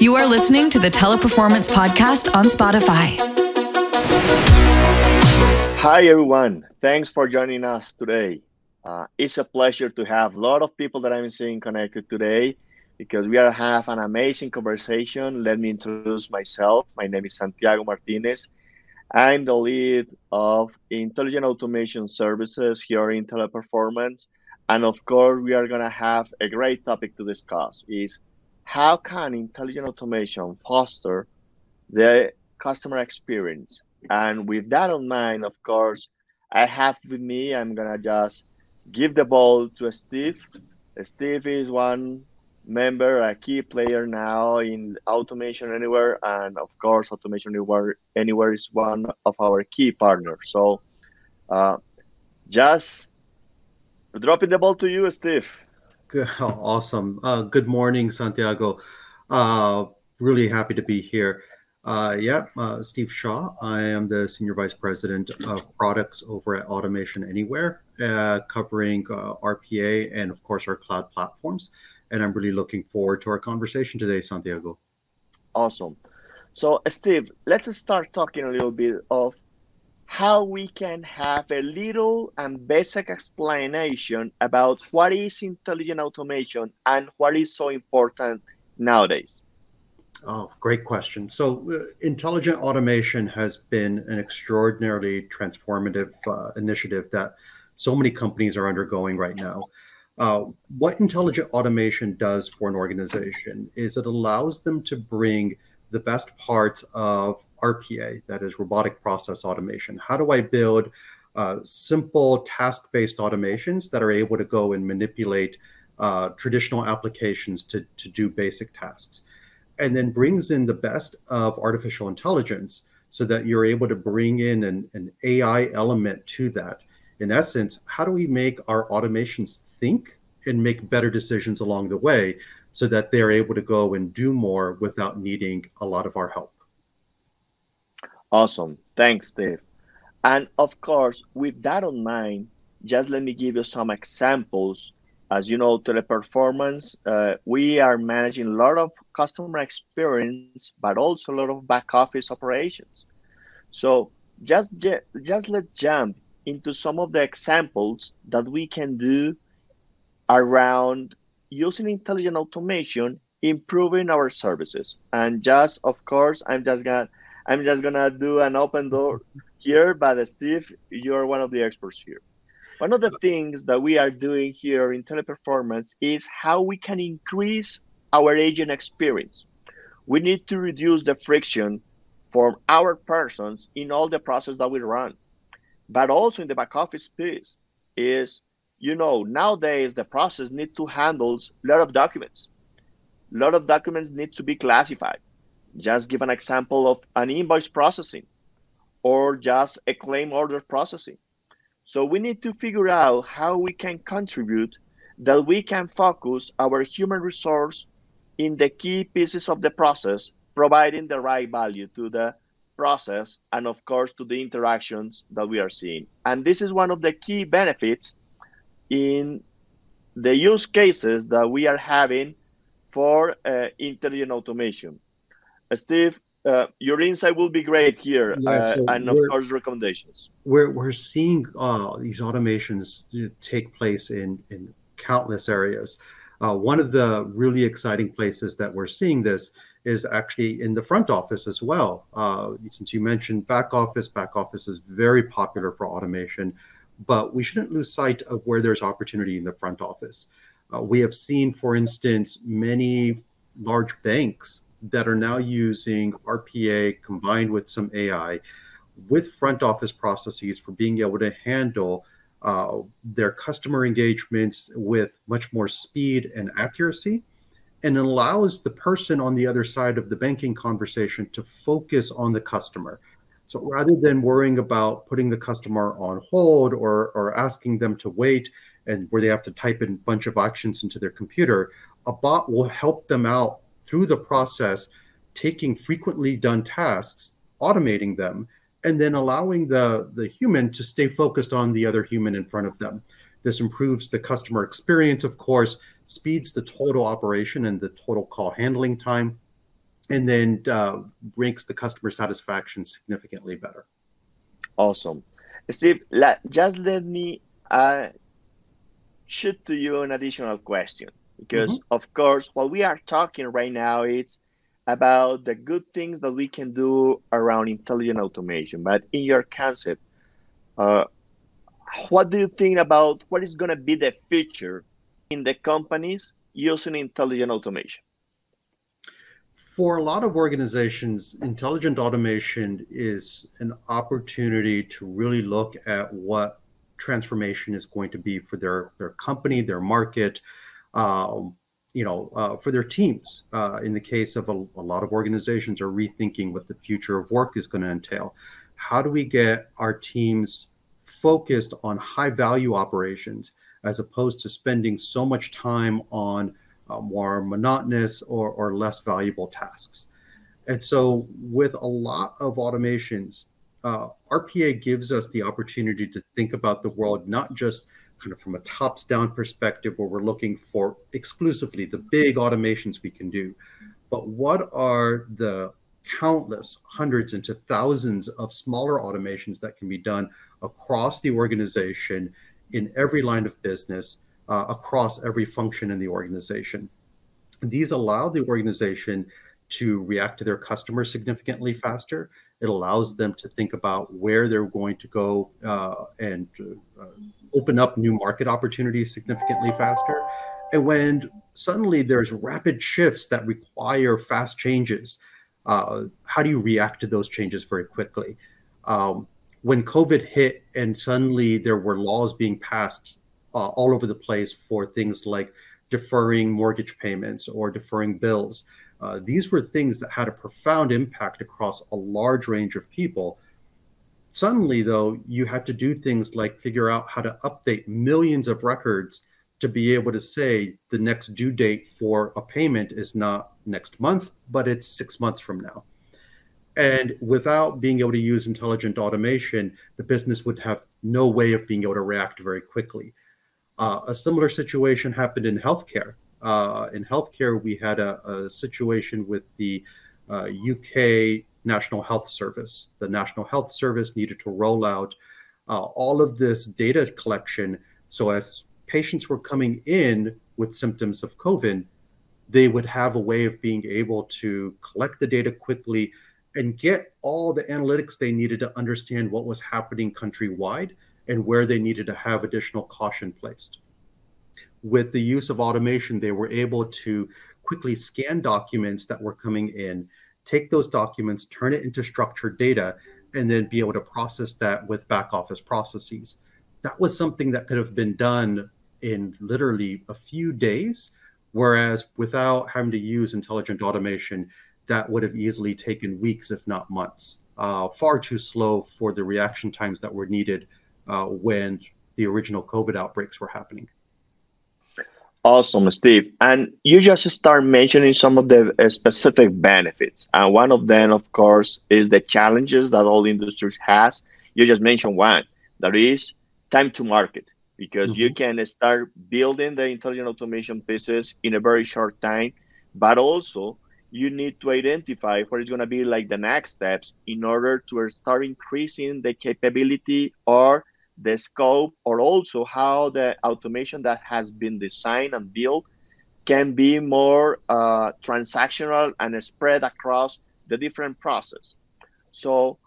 You are listening to the Teleperformance Podcast on Spotify. Hi, everyone. Thanks for joining us today. Uh, it's a pleasure to have a lot of people that I'm seeing connected today because we are have an amazing conversation. Let me introduce myself. My name is Santiago Martinez. I'm the lead of Intelligent Automation Services here in Teleperformance. And of course, we are going to have a great topic to discuss is how can intelligent automation foster the customer experience? And with that in mind, of course, I have with me, I'm gonna just give the ball to Steve. Steve is one member, a key player now in Automation Anywhere, and of course, Automation Anywhere, Anywhere is one of our key partners. So, uh, just dropping the ball to you, Steve. Awesome. Uh, good morning, Santiago. Uh, really happy to be here. Uh, yeah, uh, Steve Shah. I am the Senior Vice President of Products over at Automation Anywhere, uh, covering uh, RPA and, of course, our cloud platforms. And I'm really looking forward to our conversation today, Santiago. Awesome. So, Steve, let's start talking a little bit of how we can have a little and basic explanation about what is intelligent automation and what is so important nowadays. Oh, great question. So, uh, intelligent automation has been an extraordinarily transformative uh, initiative that so many companies are undergoing right now. Uh, what intelligent automation does for an organization is it allows them to bring the best parts of RPA, that is robotic process automation. How do I build uh, simple task based automations that are able to go and manipulate uh, traditional applications to, to do basic tasks? And then brings in the best of artificial intelligence so that you're able to bring in an, an AI element to that. In essence, how do we make our automations think and make better decisions along the way so that they're able to go and do more without needing a lot of our help? Awesome. Thanks, Steve. And of course, with that in mind, just let me give you some examples. As you know, teleperformance, uh, we are managing a lot of customer experience, but also a lot of back office operations. So just, just let's jump into some of the examples that we can do around using intelligent automation, improving our services. And just, of course, I'm just gonna I'm just gonna do an open door here, but Steve, you're one of the experts here. One of the things that we are doing here in teleperformance is how we can increase our agent experience. We need to reduce the friction for our persons in all the process that we run, but also in the back office piece is, you know, nowadays the process need to handle a lot of documents. A lot of documents need to be classified just give an example of an invoice processing or just a claim order processing. So we need to figure out how we can contribute that we can focus our human resource in the key pieces of the process, providing the right value to the process and of course to the interactions that we are seeing. And this is one of the key benefits in the use cases that we are having for uh, intelligent automation. Steve, uh, your insight will be great here, yeah, uh, so and of course recommendations. We're we're seeing uh, these automations take place in in countless areas. Uh, one of the really exciting places that we're seeing this is actually in the front office as well. Uh, since you mentioned back office, back office is very popular for automation, but we shouldn't lose sight of where there's opportunity in the front office. Uh, we have seen, for instance, many large banks that are now using RPA combined with some AI with front office processes for being able to handle uh, their customer engagements with much more speed and accuracy and allows the person on the other side of the banking conversation to focus on the customer. So rather than worrying about putting the customer on hold or, or asking them to wait and where they have to type in a bunch of options into their computer, a bot will help them out through the process, taking frequently done tasks, automating them, and then allowing the, the human to stay focused on the other human in front of them. This improves the customer experience, of course, speeds the total operation and the total call handling time. and then uh, ranks the customer satisfaction significantly better. Awesome. Steve, just let me uh, shoot to you an additional question because, mm-hmm. of course, what we are talking right now is about the good things that we can do around intelligent automation. But in your concept, uh, what do you think about what is going to be the future in the companies using intelligent automation? For a lot of organizations, intelligent automation is an opportunity to really look at what transformation is going to be for their, their company, their market, um, you know, uh, for their teams. Uh, in the case of a, a, lot of organizations, are rethinking what the future of work is going to entail. How do we get our teams focused on high value operations as opposed to spending so much time on uh, more monotonous or, or less valuable tasks? And so, with a lot of automations, uh, RPA gives us the opportunity to think about the world not just kind of from a tops down perspective where we're looking for exclusively the big automations we can do, but what are the countless hundreds into thousands of smaller automations that can be done across the organization in every line of business, uh, across every function in the organization. These allow the organization to react to their customers significantly faster. It allows them to think about where they're going to go uh, and uh, open up new market opportunities significantly faster. And when suddenly there's rapid shifts that require fast changes, uh, how do you react to those changes very quickly? Um, when COVID hit and suddenly there were laws being passed uh, all over the place for things like deferring mortgage payments or deferring bills, uh, these were things that had a profound impact across a large range of people. Suddenly, though, you had to do things like figure out how to update millions of records to be able to say the next due date for a payment is not next month, but it's six months from now. And without being able to use intelligent automation, the business would have no way of being able to react very quickly. Uh, a similar situation happened in healthcare. Uh, in healthcare, we had a, a situation with the uh, UK National Health Service. The National Health Service needed to roll out uh, all of this data collection so as patients were coming in with symptoms of COVID, they would have a way of being able to collect the data quickly and get all the analytics they needed to understand what was happening countrywide and where they needed to have additional caution placed. With the use of automation, they were able to quickly scan documents that were coming in, take those documents, turn it into structured data, and then be able to process that with back office processes. That was something that could have been done in literally a few days, whereas without having to use intelligent automation, that would have easily taken weeks, if not months. Uh, far too slow for the reaction times that were needed uh, when the original COVID outbreaks were happening. Awesome, Steve. And you just start mentioning some of the uh, specific benefits. And one of them, of course, is the challenges that all industries has. You just mentioned one, that is time to market, because mm-hmm. you can start building the intelligent automation pieces in a very short time, but also you need to identify what is going to be like the next steps in order to start increasing the capability or the scope or also how the automation that has been designed and built can be more uh, transactional and spread across the different process. So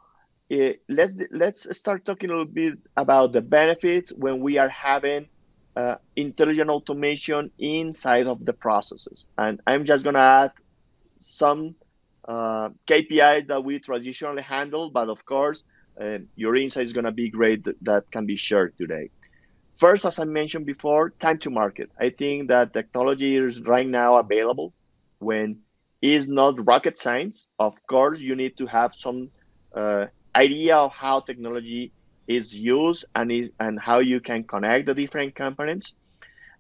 uh, let's let's start talking a little bit about the benefits when we are having uh, intelligent automation inside of the processes. And i'm just to add some uh, KPIs that we traditionally handle, but of course, uh, your insight is going to be great that, that can be shared today. First, as I mentioned before, time to market. I think that technology is right now available when is not rocket science. Of course, you need to have some uh, idea of how technology is used and is, and how you can connect the different components.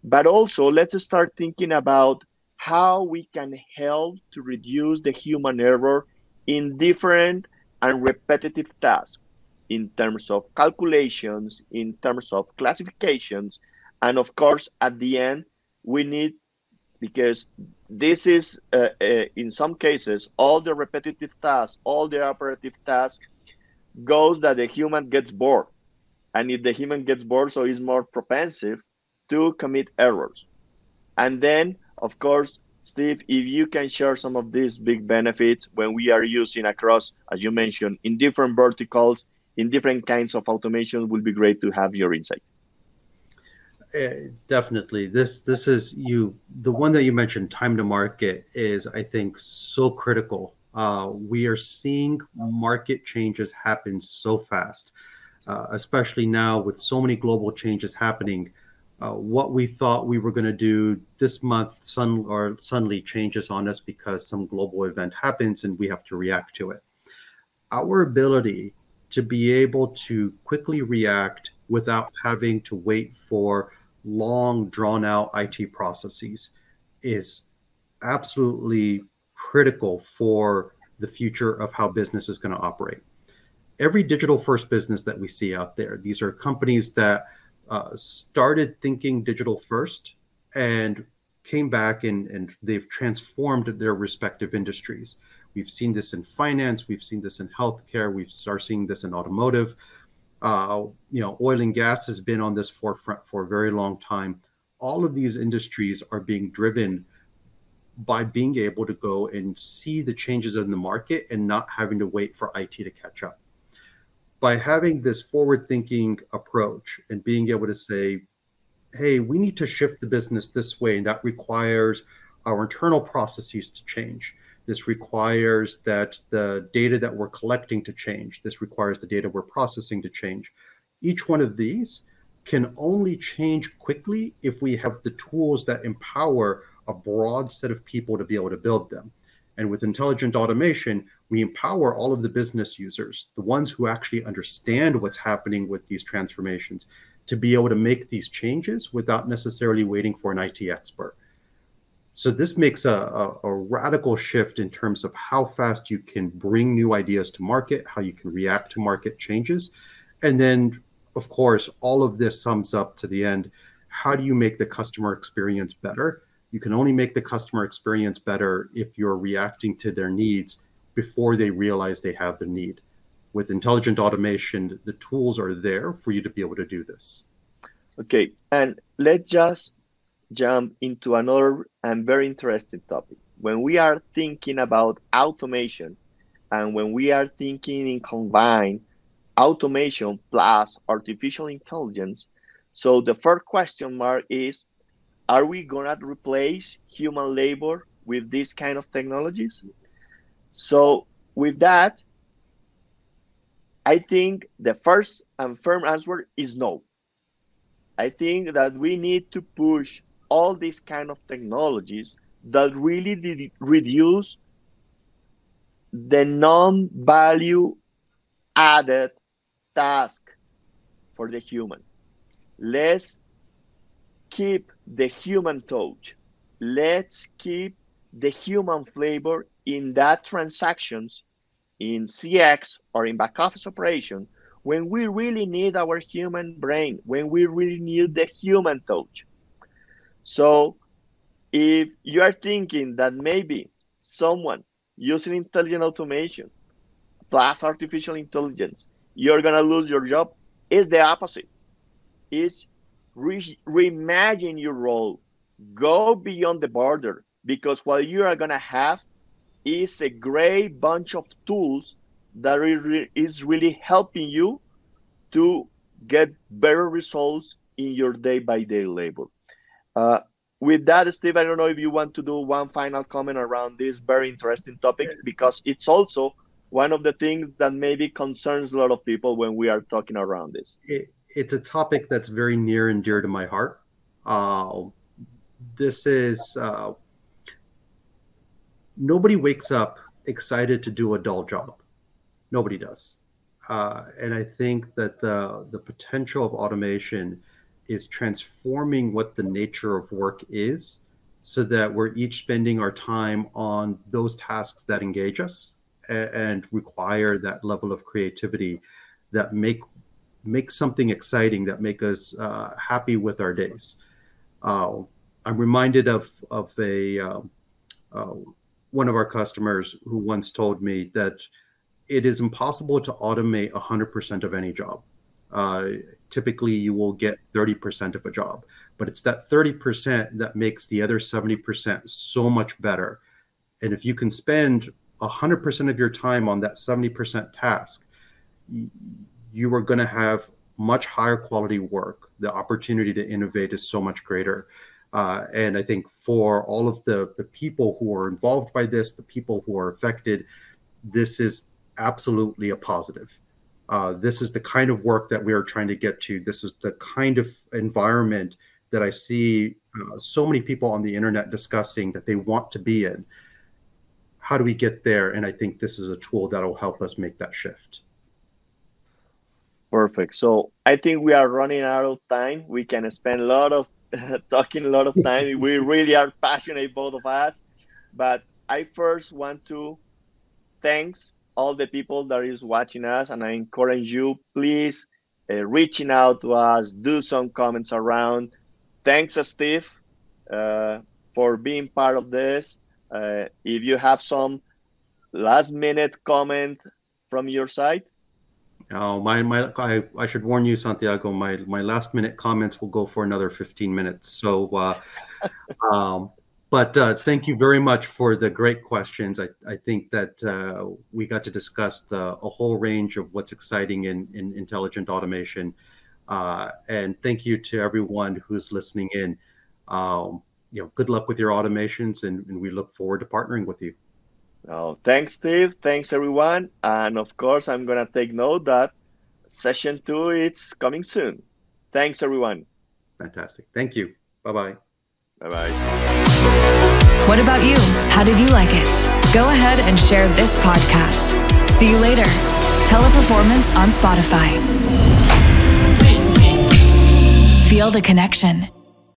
But also, let's start thinking about how we can help to reduce the human error in different and repetitive tasks in terms of calculations, in terms of classifications, and of course, at the end, we need because this is uh, uh, in some cases all the repetitive tasks all the operative tasks goes that the human gets bored. And if the human gets bored so is more propensive to commit errors. And then of course steve if you can share some of these big benefits when we are using across as you mentioned in different verticals in different kinds of automation will be great to have your insight. Uh, definitely. This this is you the one that you mentioned time to market is i think so critical. Uh, we are seeing market changes happen so fast uh, especially now with so many global changes happening uh, what we thought we were going to do this month sun or suddenly changes on us because some global event happens and we have to react to it our ability to be able to quickly react without having to wait for long drawn out IT processes is absolutely critical for the future of how business is going to operate. Every digital first business that we see out there, these are companies that uh, started thinking digital first and came back and, and they've transformed their respective industries. We've seen this in finance, we've seen this in healthcare, we've started seeing this in automotive. Uh, you know, oil and gas has been on this forefront for a very long time. All of these industries are being driven by being able to go and see the changes in the market and not having to wait for IT to catch up. By having this forward thinking approach and being able to say, hey, we need to shift the business this way, and that requires our internal processes to change. This requires that the data that we're collecting to change. This requires the data we're processing to change. Each one of these can only change quickly if we have the tools that empower a broad set of people to be able to build them. And with intelligent automation, we empower all of the business users, the ones who actually understand what's happening with these transformations, to be able to make these changes without necessarily waiting for an IT expert. So this makes a, a, a, radical shift in terms of how fast you can bring new ideas to market, how you can react to market changes. And then, of course, all of this sums up to the end. How do you make the customer experience better? You can only make the customer experience better if you're reacting to their needs before they realize they have the need. With intelligent automation, the tools are there for you to be able to do this. Okay, and let's just jump into another and very interesting topic. When we are thinking about automation and when we are thinking in combine automation plus artificial intelligence, so the first question mark is are we going to replace human labor with these kind of technologies? So with that, I think the first and firm answer is no. I think that we need to push all these kind of technologies that really reduce the non-value added task for the human. Let's keep the human touch. Let's keep the human flavor in that transactions in CX or in back office operation when we really need our human brain, when we really need the human touch. So if you are thinking that maybe someone using intelligent automation plus artificial intelligence, you're gonna lose your job, is the opposite. Is re- reimagine your role, go beyond the border, because what you are gonna have is a great bunch of tools that is really helping you to get better results in your day-by-day labor. Uh, with that, Steve, I don't know if you want to do one final comment around this very interesting topic because it's also one of the things that maybe concerns a lot of people when we are talking around this. It, it's a topic that's very near and dear to my heart. Uh, this is uh, nobody wakes up excited to do a dull job. Nobody does, uh, and I think that the the potential of automation is transforming what the nature of work is so that we're each spending our time on those tasks that engage us and, require that level of creativity that make make something exciting that make us uh, happy with our days uh, I'm reminded of of a uh, uh, one of our customers who once told me that it is impossible to automate 100% of any job. Uh, typically, you will get 30% of a job, but it's that 30% that makes the other 70% so much better. And if you can spend 100% of your time on that 70% task, you are going to have much higher quality work. The opportunity to innovate is so much greater. Uh, and I think for all of the, the people who are involved by this, the people who are affected, this is absolutely a positive. Uh, this is the kind of work that we are trying to get to. This is the kind of environment that I see uh, so many people on the internet discussing that they want to be in. How do we get there? And I think this is a tool that will help us make that shift. Perfect. So I think we are running out of time. We can spend a lot of talking a lot of time. we really are passionate, both of us. But I first want to thanks all the people that is watching us, and I encourage you, please, uh, reaching out to us, do some comments around. Thanks, Steve, uh, for being part of this. Uh, if you have some last minute comment from your side. Oh, my, my, I, I should warn you, Santiago. My, my last minute comments will go for another 15 minutes. So, uh, um, but uh, thank you very much for the great questions. I, I think that uh, we got to discuss the, a whole range of what's exciting in, in intelligent automation. Uh, and thank you to everyone who's listening in. Um, you know, good luck with your automations, and, and we look forward to partnering with you. Oh, thanks, Steve. Thanks, everyone. And of course, I'm going to take note that session two is coming soon. Thanks, everyone. Fantastic. Thank you. Bye bye. Bye bye. What about you? How did you like it? Go ahead and share this podcast. See you later. Teleperformance on Spotify. Feel the connection.